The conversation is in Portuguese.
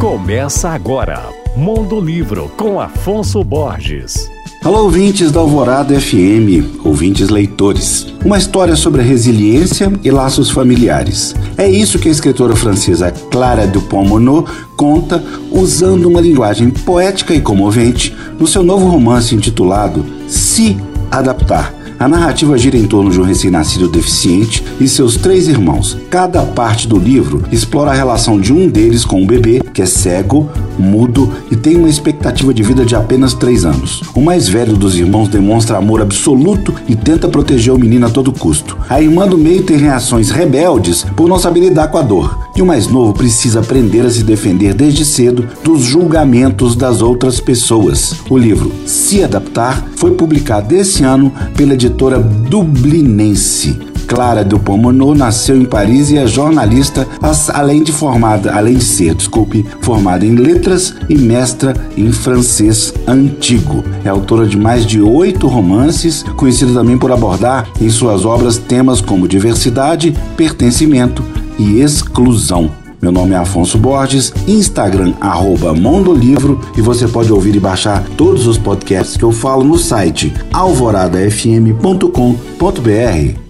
Começa agora, Mundo Livro com Afonso Borges. Alô, ouvintes da Alvorada FM, ouvintes leitores. Uma história sobre resiliência e laços familiares. É isso que a escritora francesa Clara Dupont-Monod conta usando uma linguagem poética e comovente no seu novo romance intitulado Se Adaptar a narrativa gira em torno de um recém-nascido deficiente e seus três irmãos. Cada parte do livro explora a relação de um deles com o bebê, que é cego, mudo e tem uma expectativa de vida de apenas três anos. O mais velho dos irmãos demonstra amor absoluto e tenta proteger o menino a todo custo. A irmã do meio tem reações rebeldes por não saber lidar com a dor. E o mais novo precisa aprender a se defender desde cedo dos julgamentos das outras pessoas. O livro Se Adaptar foi publicado esse ano pela editora dublinense. Clara Dupont-Monod nasceu em Paris e é jornalista, além de formada, além de ser, desculpe, formada em letras e mestra em francês antigo. É autora de mais de oito romances, conhecida também por abordar em suas obras temas como diversidade, pertencimento e exclusão. Meu nome é Afonso Borges, Instagram arroba Mondolivro e você pode ouvir e baixar todos os podcasts que eu falo no site alvoradafm.com.br.